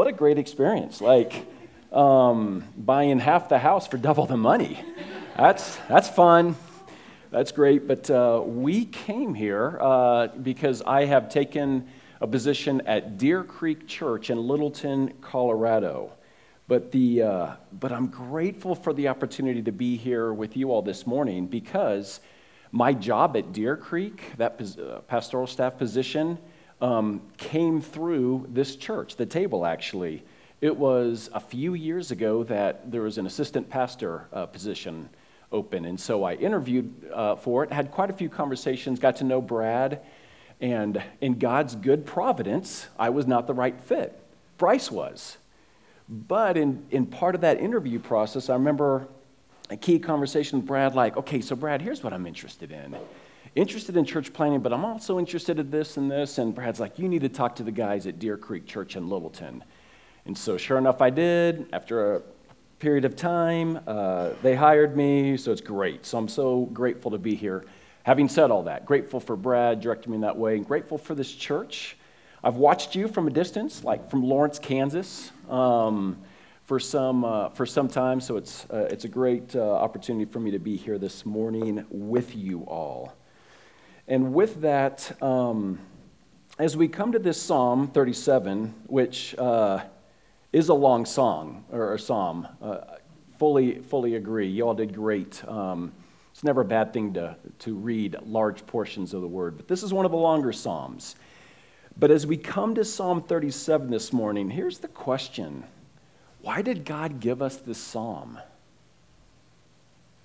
what a great experience. Like um, buying half the house for double the money. That's, that's fun. That's great. But uh, we came here uh, because I have taken a position at Deer Creek Church in Littleton, Colorado. But, the, uh, but I'm grateful for the opportunity to be here with you all this morning because my job at Deer Creek, that uh, pastoral staff position, um, came through this church, the table actually. It was a few years ago that there was an assistant pastor uh, position open. And so I interviewed uh, for it, had quite a few conversations, got to know Brad. And in God's good providence, I was not the right fit. Bryce was. But in, in part of that interview process, I remember a key conversation with Brad like, okay, so Brad, here's what I'm interested in. Interested in church planning, but I'm also interested in this and this. And Brad's like, you need to talk to the guys at Deer Creek Church in Littleton. And so, sure enough, I did. After a period of time. Uh, they hired me, so it's great. So I'm so grateful to be here. Having said all that, grateful for Brad directing me in that way, and grateful for this church. I've watched you from a distance, like from Lawrence, Kansas, um, for, some, uh, for some time. So it's, uh, it's a great uh, opportunity for me to be here this morning with you all. And with that, um, as we come to this Psalm 37, which uh, is a long song or psalm. Uh, fully, fully agree. You all did great. Um, it's never a bad thing to, to read large portions of the word, but this is one of the longer psalms. But as we come to Psalm 37 this morning, here's the question Why did God give us this psalm?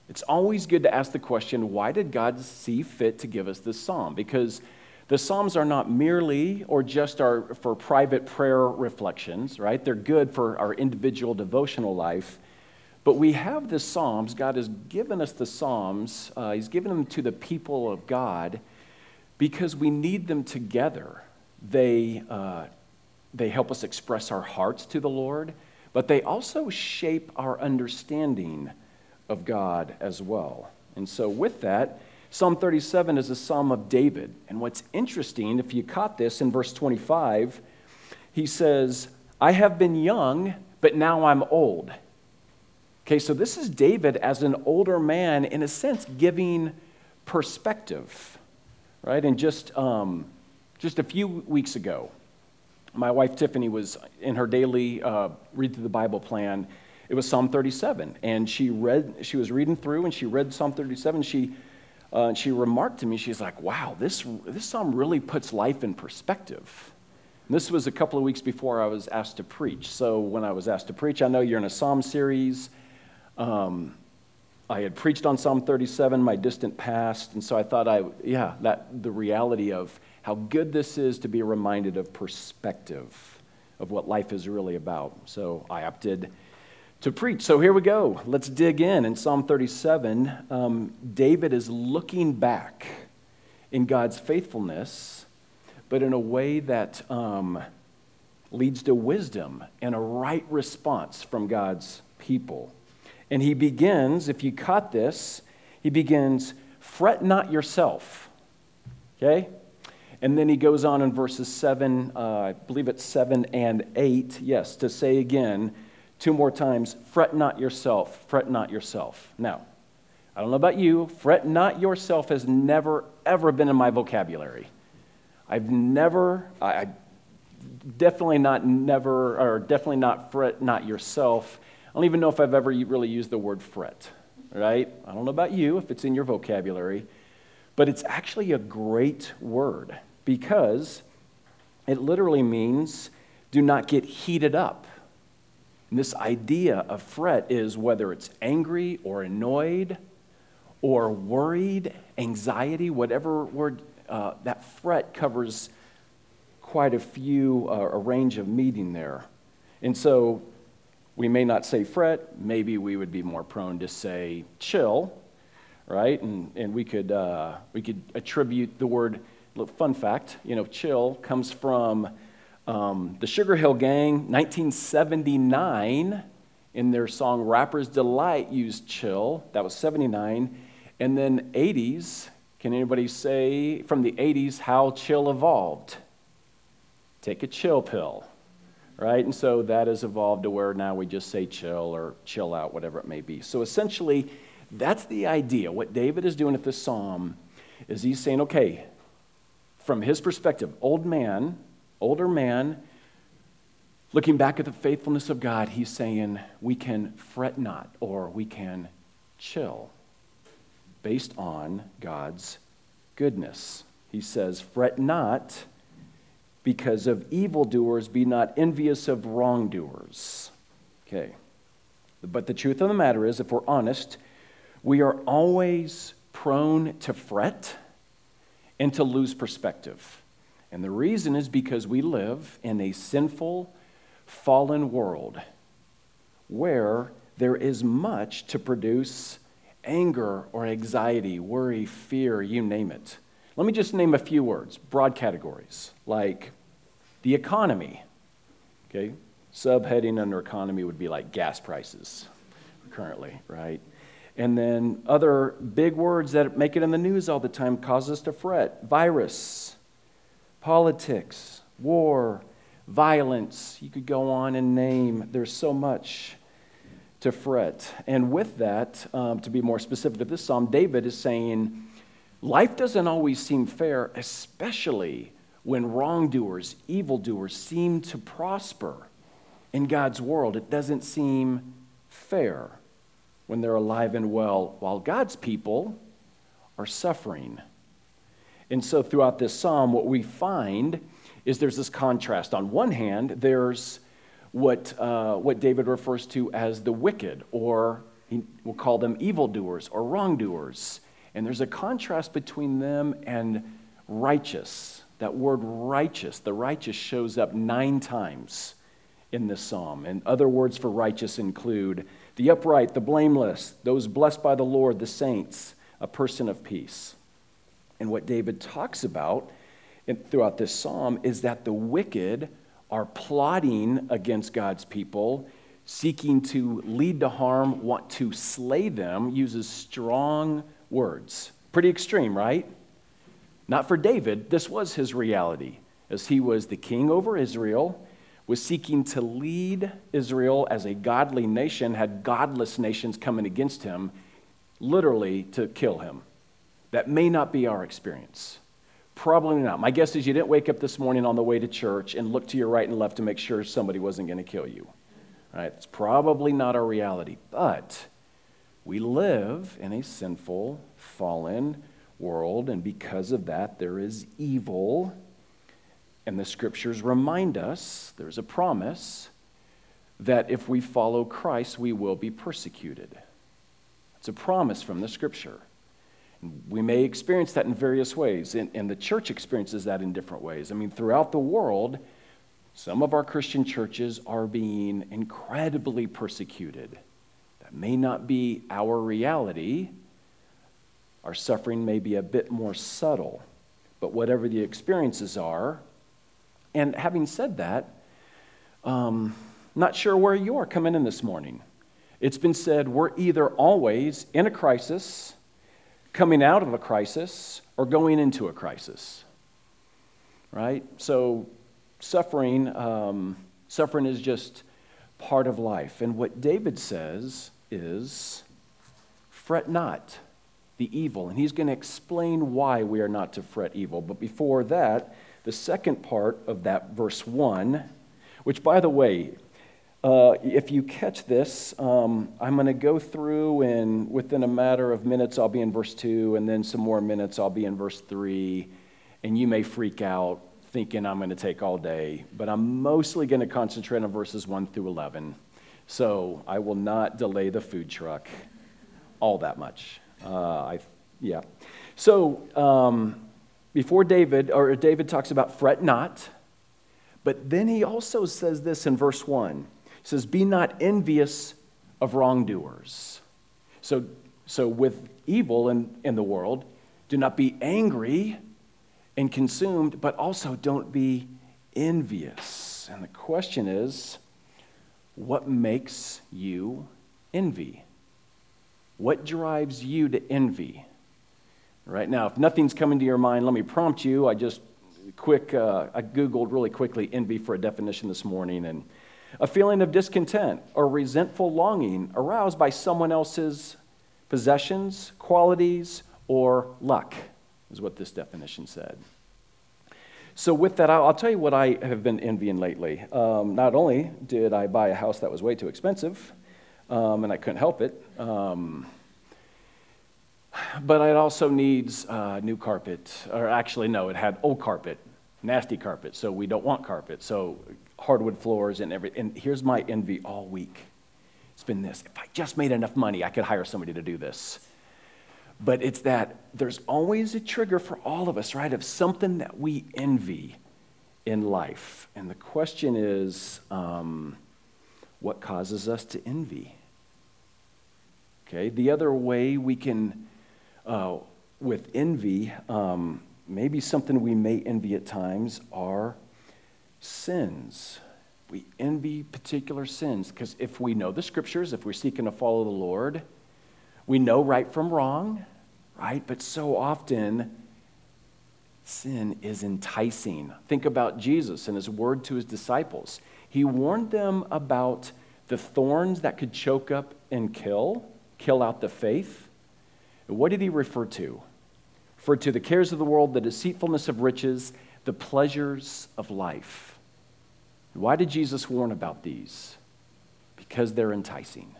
It's always good to ask the question why did God see fit to give us this psalm? Because the Psalms are not merely or just our, for private prayer reflections, right? They're good for our individual devotional life. But we have the Psalms. God has given us the Psalms, uh, He's given them to the people of God because we need them together. They, uh, they help us express our hearts to the Lord, but they also shape our understanding of God as well. And so, with that, Psalm 37 is a psalm of David. And what's interesting, if you caught this in verse 25, he says, I have been young, but now I'm old. Okay, so this is David as an older man, in a sense, giving perspective, right? And just, um, just a few weeks ago, my wife Tiffany was in her daily uh, read through the Bible plan. It was Psalm 37, and she read. She was reading through, and she read Psalm 37. She uh, she remarked to me, she's like, wow, this, this psalm really puts life in perspective. And this was a couple of weeks before I was asked to preach. So when I was asked to preach, I know you're in a psalm series. Um, I had preached on Psalm 37, my distant past, and so I thought I, yeah, that the reality of how good this is to be reminded of perspective of what life is really about. So I opted to preach. So here we go. Let's dig in. In Psalm 37, um, David is looking back in God's faithfulness, but in a way that um, leads to wisdom and a right response from God's people. And he begins, if you caught this, he begins, fret not yourself. Okay? And then he goes on in verses 7, uh, I believe it's 7 and 8, yes, to say again, Two more times, fret not yourself, fret not yourself. Now, I don't know about you, fret not yourself has never, ever been in my vocabulary. I've never, I definitely not never, or definitely not fret not yourself. I don't even know if I've ever really used the word fret, right? I don't know about you, if it's in your vocabulary, but it's actually a great word because it literally means do not get heated up. And this idea of fret is whether it's angry or annoyed or worried, anxiety, whatever word, uh, that fret covers quite a few, uh, a range of meaning there. And so we may not say fret, maybe we would be more prone to say chill, right? And, and we, could, uh, we could attribute the word, fun fact, you know, chill comes from um, the Sugar Hill Gang, 1979, in their song Rapper's Delight, used chill. That was 79. And then 80s, can anybody say from the 80s how chill evolved? Take a chill pill, right? And so that has evolved to where now we just say chill or chill out, whatever it may be. So essentially, that's the idea. What David is doing at this psalm is he's saying, okay, from his perspective, old man, older man, looking back at the faithfulness of God, he's saying we can fret not or we can chill based on God's goodness. He says, Fret not because of evildoers, be not envious of wrongdoers. Okay. But the truth of the matter is, if we're honest, we are always prone to fret and to lose perspective. And the reason is because we live in a sinful, fallen world where there is much to produce anger or anxiety, worry, fear, you name it. Let me just name a few words, broad categories, like the economy. Okay? Subheading under economy would be like gas prices currently, right? And then other big words that make it in the news all the time cause us to fret virus, politics, war, violence. You could go on and name, there's so much to fret. And with that, um, to be more specific to this psalm, David is saying, Life doesn't always seem fair, especially when wrongdoers, evildoers seem to prosper in God's world. It doesn't seem fair when they're alive and well, while God's people are suffering. And so, throughout this psalm, what we find is there's this contrast. On one hand, there's what, uh, what David refers to as the wicked, or we'll call them evildoers or wrongdoers. And there's a contrast between them and righteous. That word righteous, the righteous shows up nine times in this psalm. And other words for righteous include the upright, the blameless, those blessed by the Lord, the saints, a person of peace. And what David talks about throughout this psalm is that the wicked are plotting against God's people, seeking to lead to harm, want to slay them, uses strong words. Pretty extreme, right? Not for David, this was his reality, as he was the king over Israel, was seeking to lead Israel as a godly nation, had godless nations coming against him, literally to kill him. That may not be our experience. Probably not. My guess is you didn't wake up this morning on the way to church and look to your right and left to make sure somebody wasn't going to kill you. Right? It's probably not our reality. But we live in a sinful, fallen world, and because of that, there is evil. And the scriptures remind us there's a promise that if we follow Christ, we will be persecuted. It's a promise from the scripture. We may experience that in various ways, and, and, the church experiences that in different ways. I mean, throughout the world, some of our Christian churches are being incredibly persecuted That may not be our reality. Our suffering may be a bit more subtle, but whatever the experiences are, and having said that, um, not sure where you are coming in this morning. It's been said we're either always in a crisis, coming out of a crisis, or going into a crisis. Right? So, suffering, um, suffering is just part of life. And what David says is fret not the evil. And he's going to explain why we are not to fret evil. But before that, the second part of that verse 1, which, by the way, uh, if you catch this, um, I'm going to go through, and within a matter of minutes, I'll be in verse 2, and then some more minutes, I'll be in verse 3. And you may freak out thinking I'm going to take all day, but I'm mostly going to concentrate on verses 1 through 11. So I will not delay the food truck all that much. Uh, I, yeah. So um, before David, or David talks about fret not, but then he also says this in verse 1. Says, Be not envious of wrongdoers. So, so with evil in, in the world, do not be angry and consumed, but also don't be envious. And the question is, what makes you envy? What drives you to envy? Right now, if nothing's coming to your mind, let me prompt you. I just quick, uh, I Googled really quickly envy for a definition this morning, and a feeling of discontent or resentful longing aroused by someone else's possessions, qualities, or luck, is what this definition said. So, with that, I'll tell you what I have been envying lately. Um, not only did I buy a house that was way too expensive, um, and I couldn't help it, um, but it also needs uh, new carpet. Or actually, no, it had old carpet, nasty carpet, so we don't want carpet. So, hardwood floors and everything. And here's my envy all week it's been this if I just made enough money, I could hire somebody to do this. But it's that there's always a trigger for all of us, right, of something that we envy in life. And the question is um, what causes us to envy? Okay, the other way we can, uh, with envy, um, maybe something we may envy at times are sins. We envy particular sins because if we know the scriptures, if we're seeking to follow the Lord, we know right from wrong, right? But so often, sin is enticing. Think about Jesus and his word to his disciples. He warned them about the thorns that could choke up and kill, kill out the faith. What did he refer to? Referred to the cares of the world, the deceitfulness of riches, the pleasures of life. Why did Jesus warn about these? Because they're enticing.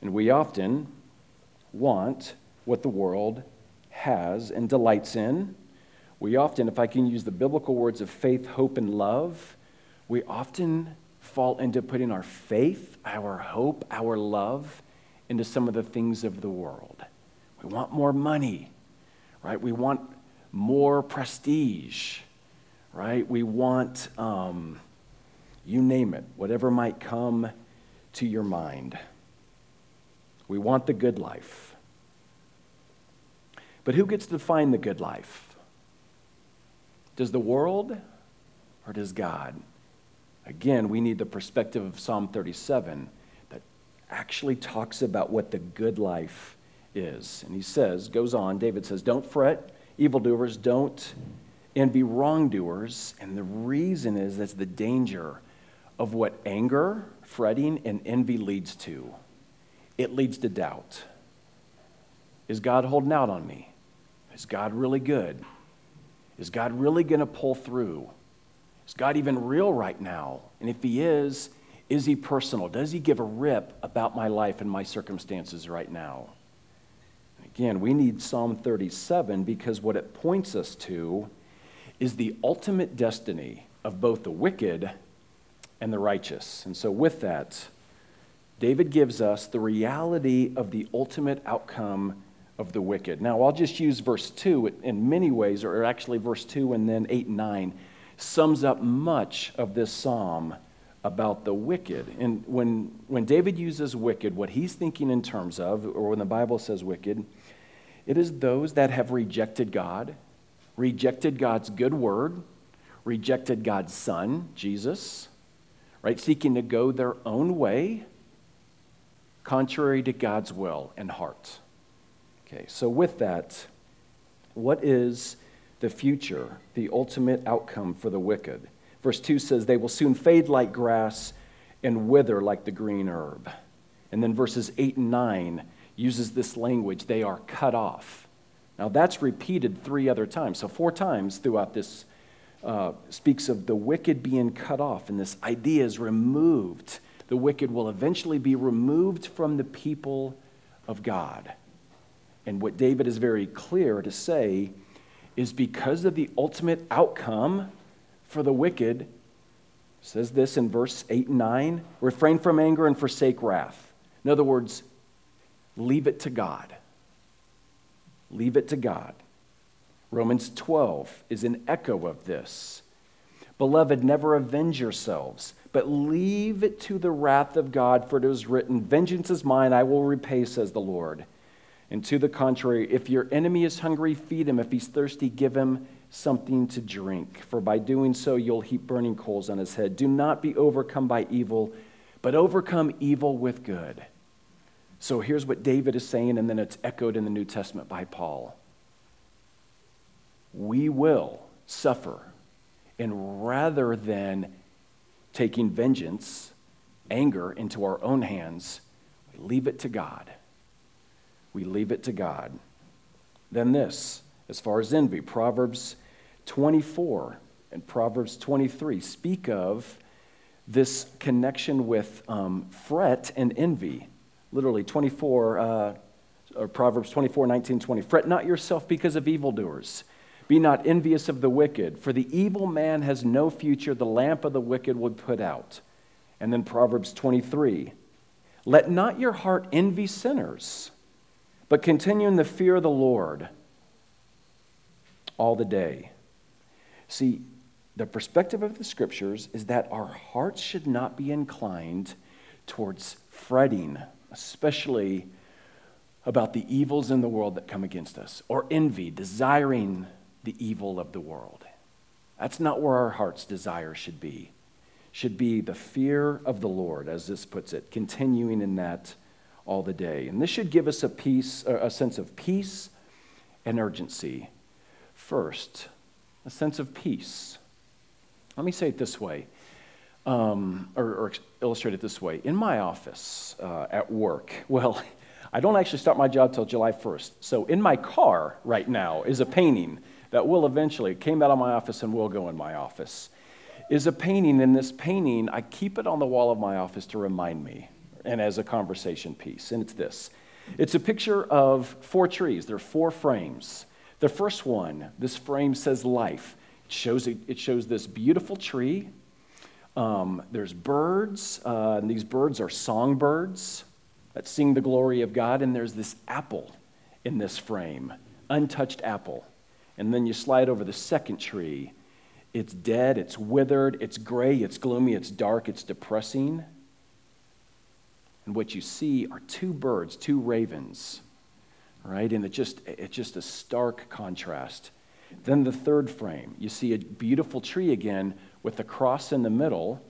And we often want what the world has and delights in. We often, if I can use the biblical words of faith, hope, and love, we often fall into putting our faith, our hope, our love into some of the things of the world. We want more money, right? We want more prestige, right? We want, um, you name it, whatever might come to your mind. We want the good life. But who gets to find the good life? Does the world or does God? Again, we need the perspective of Psalm 37 that actually talks about what the good life is. And he says, goes on, David says, Don't fret, evildoers, don't envy wrongdoers. And the reason is that's the danger of what anger, fretting, and envy leads to it leads to doubt. Is God holding out on me? Is God really good? Is God really going to pull through? Is God even real right now? And if He is, is He personal? Does He give a rip about my life and my circumstances right now? Again, we need Psalm 37 because what it points us to is the ultimate destiny of both the wicked and the righteous. And so, with that, David gives us the reality of the ultimate outcome of the wicked. Now, I'll just use verse 2 in many ways, or actually, verse 2 and then 8 and 9 sums up much of this psalm about the wicked. And when, when David uses wicked, what he's thinking in terms of, or when the Bible says wicked, it is those that have rejected God, rejected God's good word, rejected God's Son, Jesus, right? Seeking to go their own way contrary to God's will and heart. Okay, so with that, what is the future, the ultimate outcome for the wicked? Verse 2 says, They will soon fade like grass and wither like the green herb. And then verses 8 and 9 uses this language, they are cut off. Now that's repeated three other times. So, four times throughout this uh, speaks of the wicked being cut off, and this idea is removed the wicked will eventually be removed from the people of God. And what David is very clear to say is because of the ultimate outcome for the wicked, says this in verse 8 and 9 refrain from anger and forsake wrath. In other words, leave it to God. Leave it to God. Romans 12 is an echo of this. Beloved, never avenge yourselves but leave it to the wrath of God, for it is written, Vengeance is mine, I will repay, says the Lord. And to the contrary, if your enemy is hungry, feed him. If he's thirsty, give him something to drink. For by doing so, you'll heap burning coals on his head. Do not be overcome by evil, but overcome evil with good. So here's what David is saying, and then it's echoed in the New Testament by Paul. we will suffer. And rather than taking vengeance, anger into our own hands, we leave it to God. We leave it to God. Then, this, as far as envy, Proverbs 24 and Proverbs 23 speak of this connection with um, fret and envy. Literally, 24, uh, or Proverbs 24, 19, 20. Fret not yourself because of evildoers. Be not envious of the wicked, for the evil man has no future. The lamp of the wicked would put out. And then Proverbs 23. Let not your heart envy sinners, but continue in the fear of the Lord all the day. See, the perspective of the scriptures is that our hearts should not be inclined towards fretting, especially about the evils in the world that come against us, or envy, desiring the evil of the world. That's not where our heart's desire should be. Should be the fear of the Lord, as this puts it, continuing in that all the day. And this should give us a peace, a sense of peace and urgency. First, a sense of peace. Let me say it this way, um, or, or, illustrate it this way. In my office uh, at work, well, I don't actually start my job till July 1st. So in my car right now is a painting that will eventually, came out of my office and will go in my office, is a painting. And this painting, I keep it on the wall of my office to remind me and as a conversation piece. And it's this it's a picture of four trees. There are four frames. The first one, this frame says life. It shows, it shows this beautiful tree. Um, there's birds, uh, and these birds are songbirds that sing the glory of God. And there's this apple in this frame, untouched apple. And then you slide over the second tree. It's dead, it's withered, it's gray, it's gloomy, it's dark, it's depressing. And what you see are two birds, two ravens, right? And it just, it's just a stark contrast. Then the third frame, you see a beautiful tree again with a cross in the middle,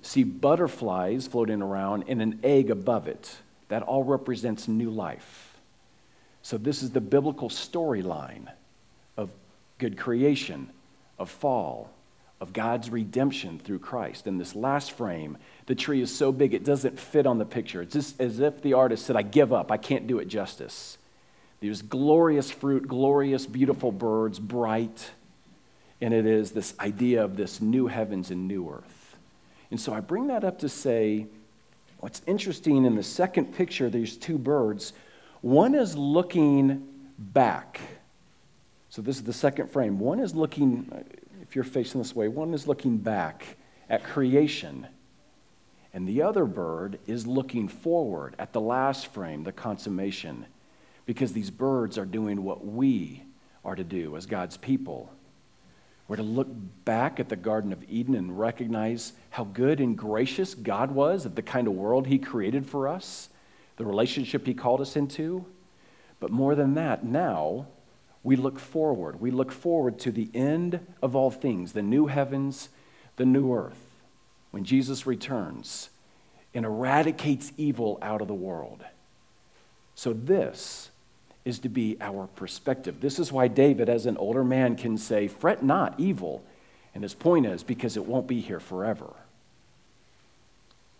see butterflies floating around, and an egg above it. That all represents new life. So, this is the biblical storyline of good creation, of fall, of God's redemption through Christ. In this last frame, the tree is so big it doesn't fit on the picture. It's just as if the artist said, I give up, I can't do it justice. There's glorious fruit, glorious, beautiful birds, bright. And it is this idea of this new heavens and new earth. And so I bring that up to say what's interesting in the second picture, there's two birds. One is looking back. So this is the second frame. One is looking, if you're facing this way, one is looking back at creation. And the other bird is looking forward at the last frame, the consummation because these birds are doing what we are to do as God's people. We're to look back at the Garden of Eden and recognize how good and gracious God was of the kind of world He created for us, the relationship He called us into. But more than that, now we look forward. We look forward to the end of all things, the new heavens, the new earth, when Jesus returns and eradicates evil out of the world. So, this is to be our perspective. This is why David, as an older man, can say, Fret not evil. And his point is because it won't be here forever.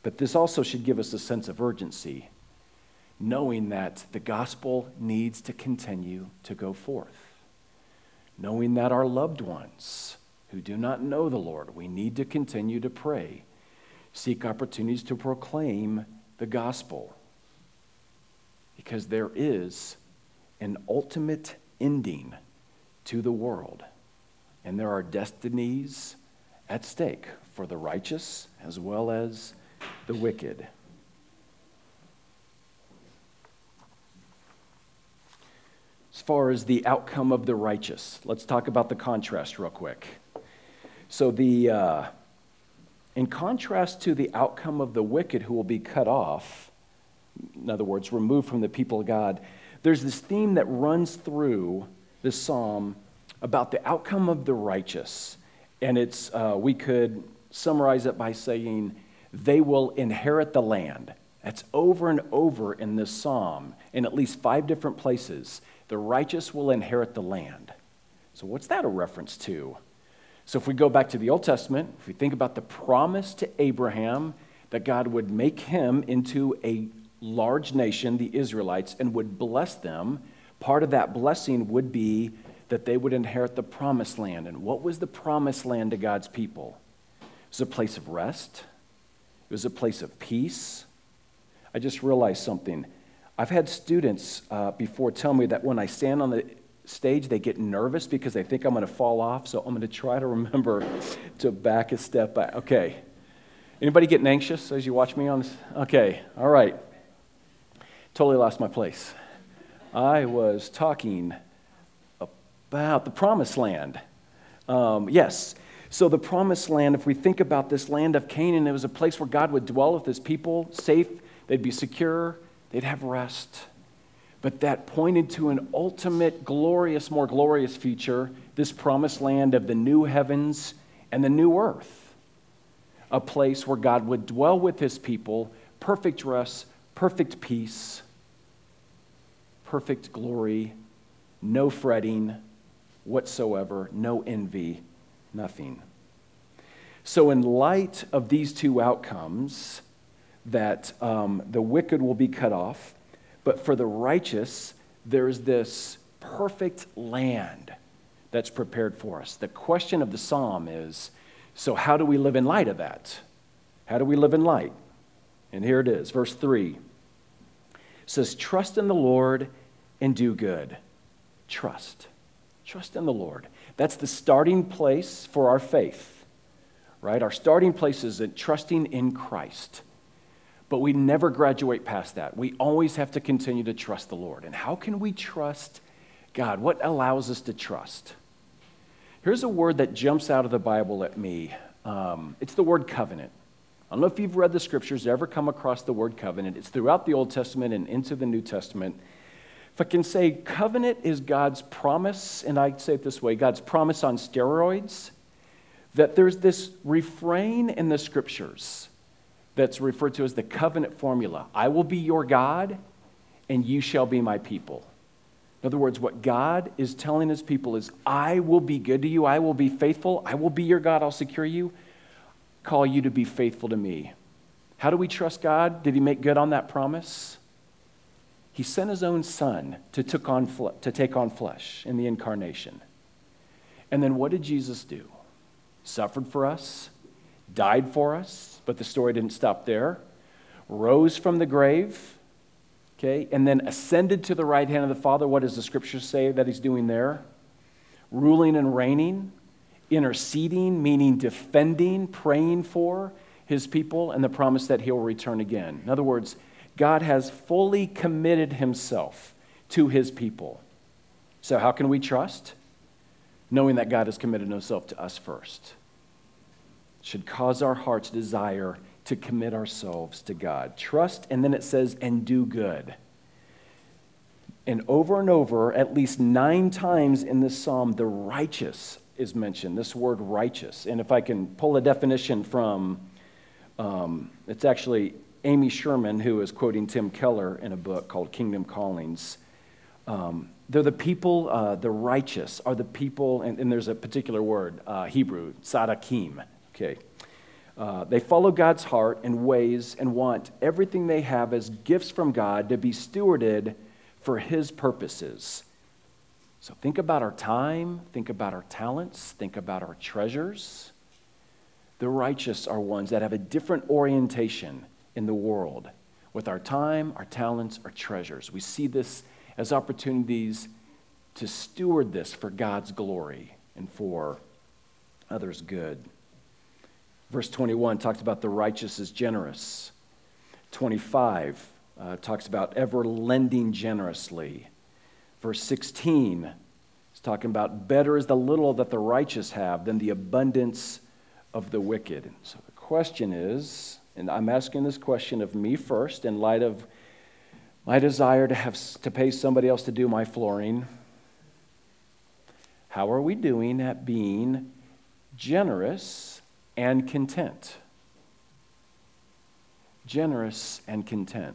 But this also should give us a sense of urgency, knowing that the gospel needs to continue to go forth, knowing that our loved ones who do not know the Lord, we need to continue to pray, seek opportunities to proclaim the gospel, because there is an ultimate ending to the world. And there are destinies at stake for the righteous as well as the wicked. As far as the outcome of the righteous, let's talk about the contrast real quick. So, the, uh, in contrast to the outcome of the wicked who will be cut off, in other words, removed from the people of God, there's this theme that runs through this psalm about the outcome of the righteous. And it's, uh, we could summarize it by saying, they will inherit the land. That's over and over in this psalm, in at least five different places. The righteous will inherit the land. So, what's that a reference to? So, if we go back to the Old Testament, if we think about the promise to Abraham that God would make him into a large nation, the Israelites, and would bless them, part of that blessing would be that they would inherit the promised land. And what was the promised land to God's people? It was a place of rest, it was a place of peace. I just realized something. I've had students uh, before tell me that when I stand on the stage, they get nervous because they think I'm going to fall off. So I'm going to try to remember to back a step back. Okay. Anybody getting anxious as you watch me on this? Okay. All right. Totally lost my place. I was talking about the promised land. Um, yes. So, the promised land, if we think about this land of Canaan, it was a place where God would dwell with his people, safe, they'd be secure, they'd have rest but that pointed to an ultimate, glorious, more glorious future this promised land of the new heavens and the new earth. A place where God would dwell with his people, perfect rest, perfect peace, perfect glory, no fretting whatsoever, no envy, nothing. So, in light of these two outcomes, that um, the wicked will be cut off but for the righteous, there's this perfect land that's prepared for us. The question of the psalm is so, how do we live in light of that? How do we live in light? And here it is, verse 3 it says, Trust in the Lord and do good. Trust. Trust in the Lord. That's the starting place for our faith, right? Our starting place is in trusting in Christ. But we never graduate past that. We always have to continue to trust the Lord. And how can we trust God? What allows us to trust? Here's a word that jumps out of the Bible at me um, it's the word covenant. I don't know if you've read the scriptures, ever come across the word covenant. It's throughout the Old Testament and into the New Testament. If I can say, covenant is God's promise, and I say it this way God's promise on steroids, that there's this refrain in the scriptures that's referred to as the covenant formula I will be your God, and you shall be my people. In other words, what God is telling his people is, I will be good to you, I will be faithful, I will be your God, I'll secure you, call you to be faithful to me. How do we trust God? Did he make good on that promise? He sent his own son to, took on, to take on flesh in the incarnation. And then what did Jesus do? Suffered for us, died for us, but the story didn't stop there. Rose from the grave, okay, and then ascended to the right hand of the Father. What does the scripture say that he's doing there? Ruling and reigning, interceding, meaning defending, praying for his people, and the promise that he'll return again. In other words, God has fully committed himself to his people. So, how can we trust? Knowing that God has committed himself to us first should cause our hearts desire to commit ourselves to God. Trust, and then it says, and do good. And over and over, at least nine times in this psalm, the righteous is mentioned, this word righteous. And if I can pull a definition from, um, it's actually Amy Sherman, who is quoting Tim Keller in a book called Kingdom Callings. Um, they're the people, uh, the righteous are the people, and, and there's a particular word, uh, Hebrew, tzaddikim. Okay. Uh, they follow God's heart and ways and want everything they have as gifts from God to be stewarded for His purposes. So think about our time, think about our talents, think about our treasures. The righteous are ones that have a different orientation in the world with our time, our talents, our treasures. We see this as opportunities to steward this for God's glory and for others' good. Verse 21 talks about the righteous is generous. 25 uh, talks about ever lending generously. Verse 16 is talking about better is the little that the righteous have than the abundance of the wicked. So the question is, and I'm asking this question of me first in light of my desire to have to pay somebody else to do my flooring. How are we doing at being generous and content. Generous and content.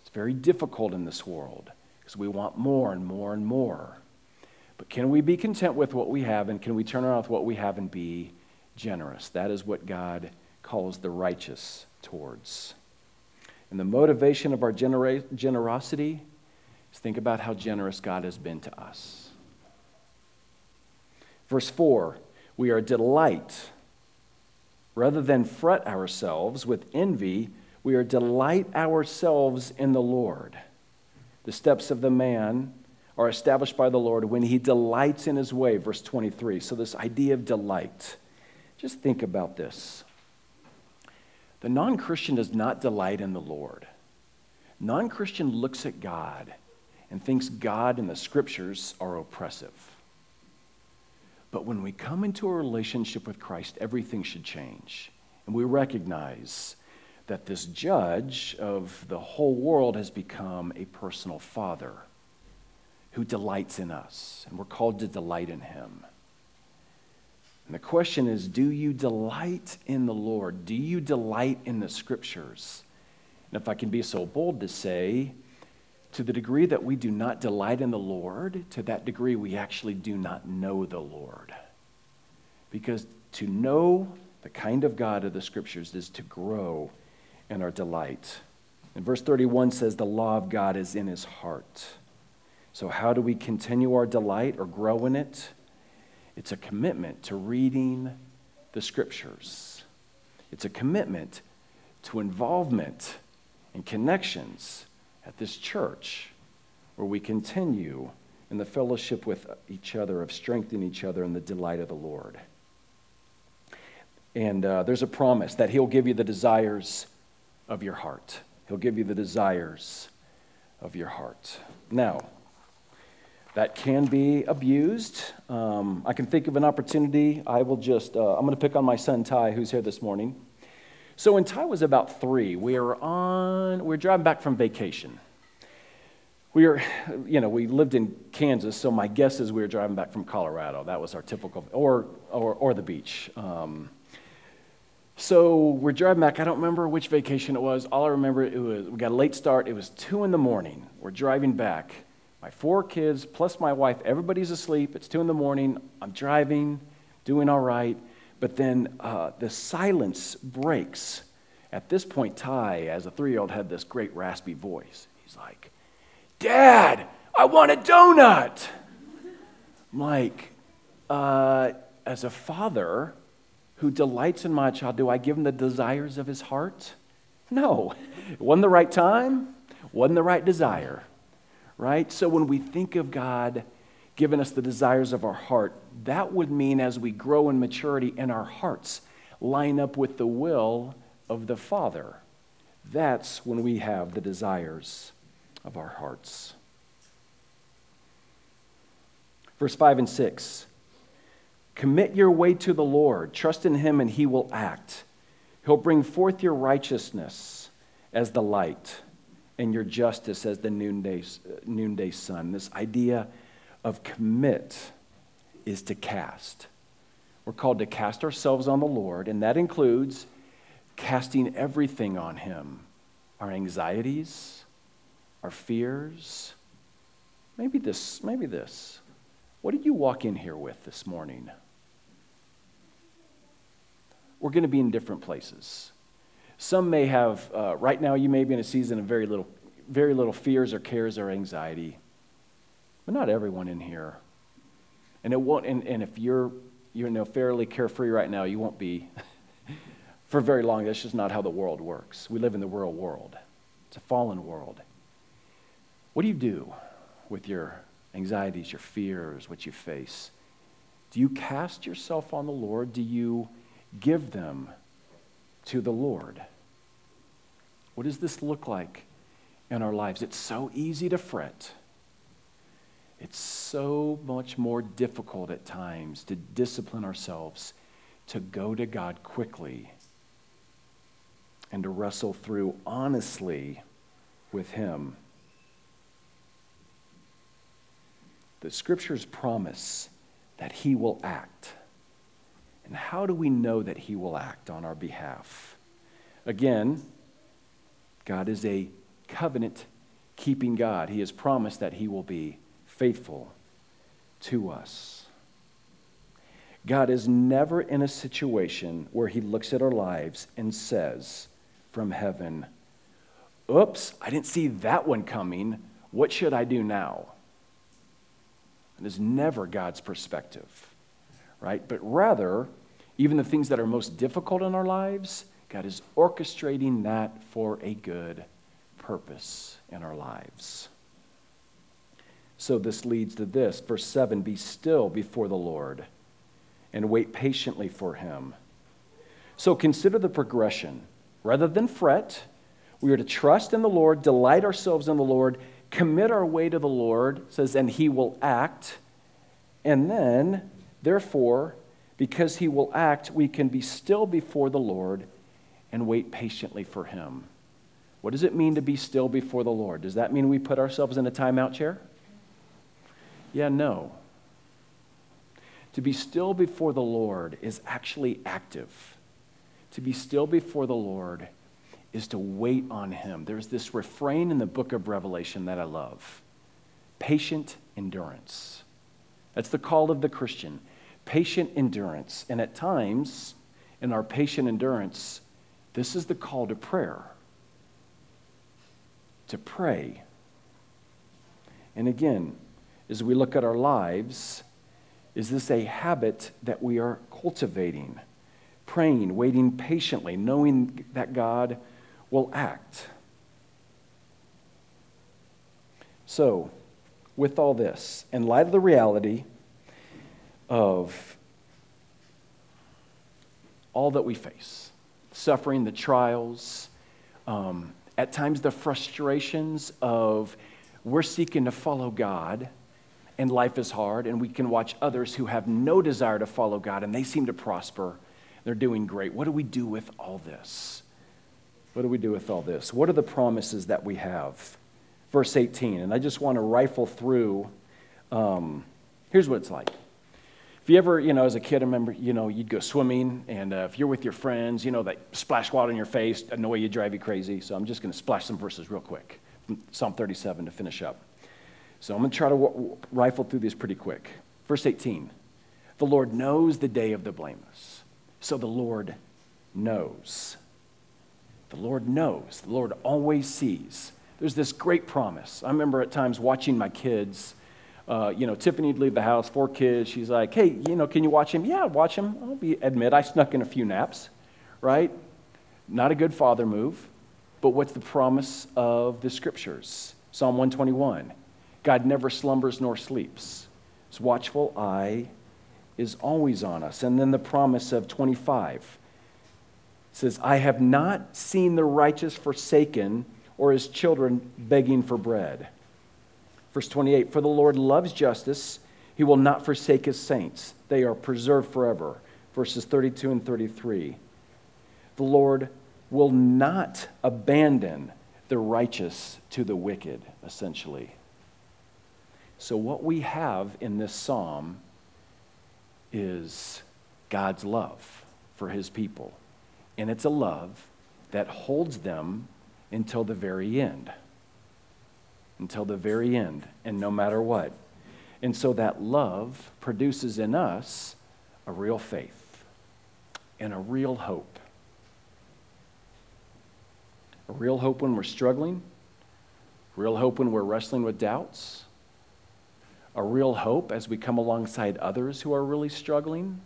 It's very difficult in this world because we want more and more and more. But can we be content with what we have and can we turn around with what we have and be generous? That is what God calls the righteous towards. And the motivation of our generosity is think about how generous God has been to us. Verse 4 we are delight. Rather than fret ourselves with envy, we are delight ourselves in the Lord. The steps of the man are established by the Lord when he delights in his way, verse 23. So, this idea of delight, just think about this. The non Christian does not delight in the Lord. Non Christian looks at God and thinks God and the scriptures are oppressive. But when we come into a relationship with Christ, everything should change. And we recognize that this judge of the whole world has become a personal father who delights in us, and we're called to delight in him. And the question is do you delight in the Lord? Do you delight in the scriptures? And if I can be so bold to say, to the degree that we do not delight in the Lord, to that degree we actually do not know the Lord. Because to know the kind of God of the scriptures is to grow in our delight. And verse 31 says, The law of God is in his heart. So, how do we continue our delight or grow in it? It's a commitment to reading the scriptures, it's a commitment to involvement and connections at this church where we continue in the fellowship with each other, of strengthening each other in the delight of the Lord. And uh, there's a promise that He'll give you the desires of your heart. He'll give you the desires of your heart. Now, that can be abused. Um, I can think of an opportunity. I will just, uh, I'm going to pick on my son Ty, who's here this morning. So when Ty was about three, we were on, we were driving back from vacation. We were, you know, we lived in Kansas, so my guess is we were driving back from Colorado. That was our typical, or, or, or the beach. Um, so we're driving back. I don't remember which vacation it was. All I remember it was we got a late start. It was two in the morning. We're driving back. My four kids plus my wife. Everybody's asleep. It's two in the morning. I'm driving, doing all right. But then uh, the silence breaks. At this point, Ty, as a three-year-old, had this great raspy voice. He's like, "Dad, I want a donut." I'm like, uh, as a father who delights in my child, do I give him the desires of his heart? No. It wasn't the right time, wasn't the right desire, right? So when we think of God giving us the desires of our heart, that would mean as we grow in maturity in our hearts, line up with the will of the Father. That's when we have the desires of our hearts. Verse 5 and 6 Commit your way to the Lord. Trust in him, and he will act. He'll bring forth your righteousness as the light and your justice as the noonday, noonday sun. This idea of commit is to cast. We're called to cast ourselves on the Lord, and that includes casting everything on him our anxieties, our fears. Maybe this, maybe this. What did you walk in here with this morning? We're going to be in different places. Some may have, uh, right now, you may be in a season of very little, very little fears or cares or anxiety, but not everyone in here. And, it won't, and, and if you're, you know, fairly carefree right now, you won't be for very long. That's just not how the world works. We live in the real world, it's a fallen world. What do you do with your anxieties, your fears, what you face? Do you cast yourself on the Lord? Do you give them to the Lord. What does this look like in our lives? It's so easy to fret. It's so much more difficult at times to discipline ourselves, to go to God quickly, and to wrestle through honestly with Him. The scriptures promise that He will act. And how do we know that He will act on our behalf? Again, God is a covenant keeping God. He has promised that He will be faithful to us. God is never in a situation where he looks at our lives and says from heaven, Oops, I didn't see that one coming. What should I do now? It is never God's perspective, right? But rather, even the things that are most difficult in our lives, God is orchestrating that for a good purpose in our lives. So this leads to this. Verse 7 Be still before the Lord and wait patiently for him. So consider the progression. Rather than fret, we are to trust in the Lord, delight ourselves in the Lord, commit our way to the Lord, says, and he will act. And then, therefore, because he will act, we can be still before the Lord and wait patiently for him. What does it mean to be still before the Lord? Does that mean we put ourselves in a timeout chair? Yeah, no. To be still before the Lord is actually active. To be still before the Lord is to wait on Him. There's this refrain in the book of Revelation that I love patient endurance. That's the call of the Christian patient endurance. And at times, in our patient endurance, this is the call to prayer to pray. And again, as we look at our lives, is this a habit that we are cultivating? Praying, waiting patiently, knowing that God will act. So, with all this, in light of the reality of all that we face, suffering, the trials, um, at times the frustrations of we're seeking to follow God and life is hard, and we can watch others who have no desire to follow God and they seem to prosper. They're doing great. What do we do with all this? What do we do with all this? What are the promises that we have? Verse 18, and I just want to rifle through. Um, here's what it's like. If you ever, you know, as a kid, I remember, you know, you'd go swimming, and uh, if you're with your friends, you know, they splash water in your face, annoy you, drive you crazy. So I'm just going to splash some verses real quick. Psalm 37 to finish up. So I'm going to try to w- rifle through these pretty quick. Verse 18 The Lord knows the day of the blameless. So the Lord knows. The Lord knows. The Lord always sees. There's this great promise. I remember at times watching my kids. Uh, you know, Tiffany would leave the house, four kids. She's like, hey, you know, can you watch him? Yeah, watch him. I'll be, admit I snuck in a few naps, right? Not a good father move. But what's the promise of the scriptures? Psalm 121 God never slumbers nor sleeps. His watchful eye is always on us. And then the promise of 25 says, I have not seen the righteous forsaken or his children begging for bread. Verse 28 For the Lord loves justice, he will not forsake his saints, they are preserved forever. Verses 32 and 33. The Lord will not abandon the righteous to the wicked, essentially. So, what we have in this psalm is God's love for his people. And it's a love that holds them until the very end. Until the very end, and no matter what. And so that love produces in us a real faith and a real hope. A real hope when we're struggling, real hope when we're wrestling with doubts, a real hope as we come alongside others who are really struggling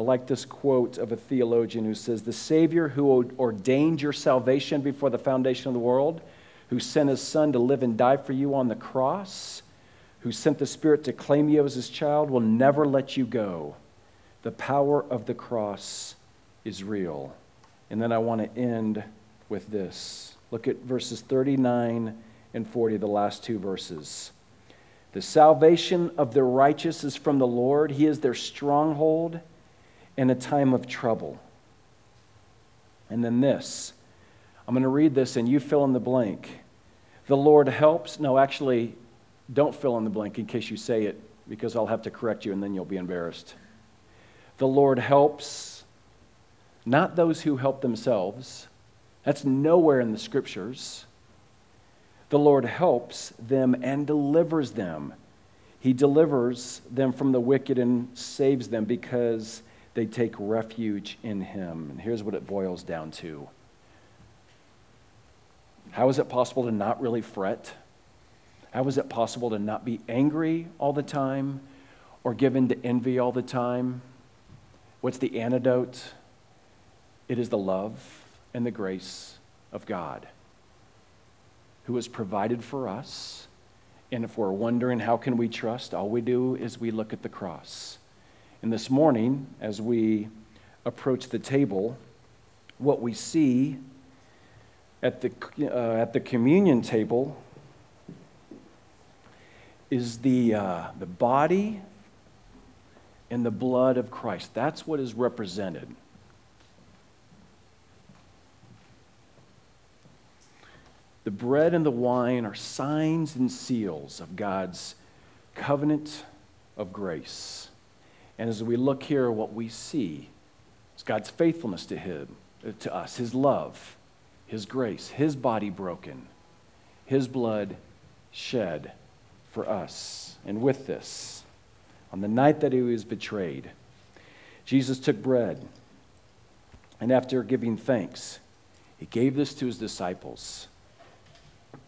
I like this quote of a theologian who says, The Savior who ordained your salvation before the foundation of the world, who sent his Son to live and die for you on the cross, who sent the Spirit to claim you as his child, will never let you go. The power of the cross is real. And then I want to end with this. Look at verses 39 and 40, the last two verses. The salvation of the righteous is from the Lord, He is their stronghold in a time of trouble. And then this I'm going to read this and you fill in the blank. The Lord helps. No, actually, don't fill in the blank in case you say it because I'll have to correct you and then you'll be embarrassed. The Lord helps not those who help themselves. That's nowhere in the scriptures. The Lord helps them and delivers them. He delivers them from the wicked and saves them because they take refuge in Him. And here's what it boils down to How is it possible to not really fret? How is it possible to not be angry all the time or given to envy all the time? What's the antidote? It is the love and the grace of God who has provided for us. And if we're wondering how can we trust, all we do is we look at the cross. And this morning, as we approach the table, what we see at the, uh, at the communion table is the, uh, the body and the blood of Christ. That's what is represented. The bread and the wine are signs and seals of God's covenant of grace. And as we look here, what we see is God's faithfulness to him, uh, to us, his love, his grace, his body broken, his blood shed for us. And with this, on the night that he was betrayed, Jesus took bread, and after giving thanks, he gave this to his disciples. He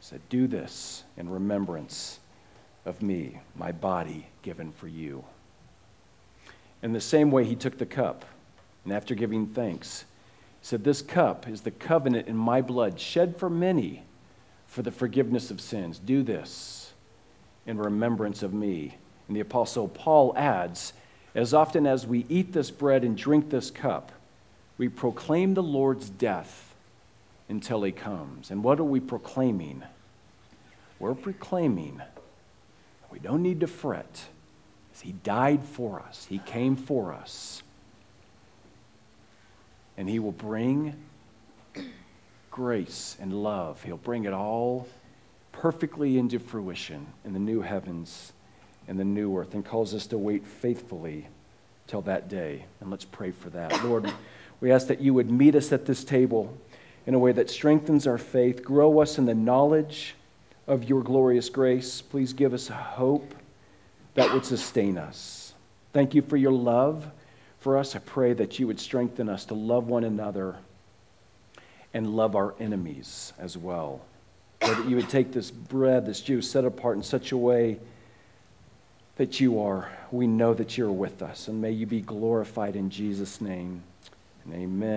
said, Do this in remembrance of me, my body given for you. In the same way, he took the cup, and after giving thanks, said, This cup is the covenant in my blood, shed for many for the forgiveness of sins. Do this in remembrance of me. And the Apostle Paul adds, As often as we eat this bread and drink this cup, we proclaim the Lord's death until he comes. And what are we proclaiming? We're proclaiming we don't need to fret. He died for us, He came for us. And He will bring grace and love. He'll bring it all perfectly into fruition in the new heavens and the new earth and calls us to wait faithfully till that day. And let's pray for that. Lord, we ask that you would meet us at this table in a way that strengthens our faith, grow us in the knowledge of your glorious grace. Please give us a hope that would sustain us. Thank you for your love for us. I pray that you would strengthen us to love one another and love our enemies as well. Lord, that you would take this bread, this juice, set apart in such a way that you are, we know that you're with us. And may you be glorified in Jesus' name. And amen.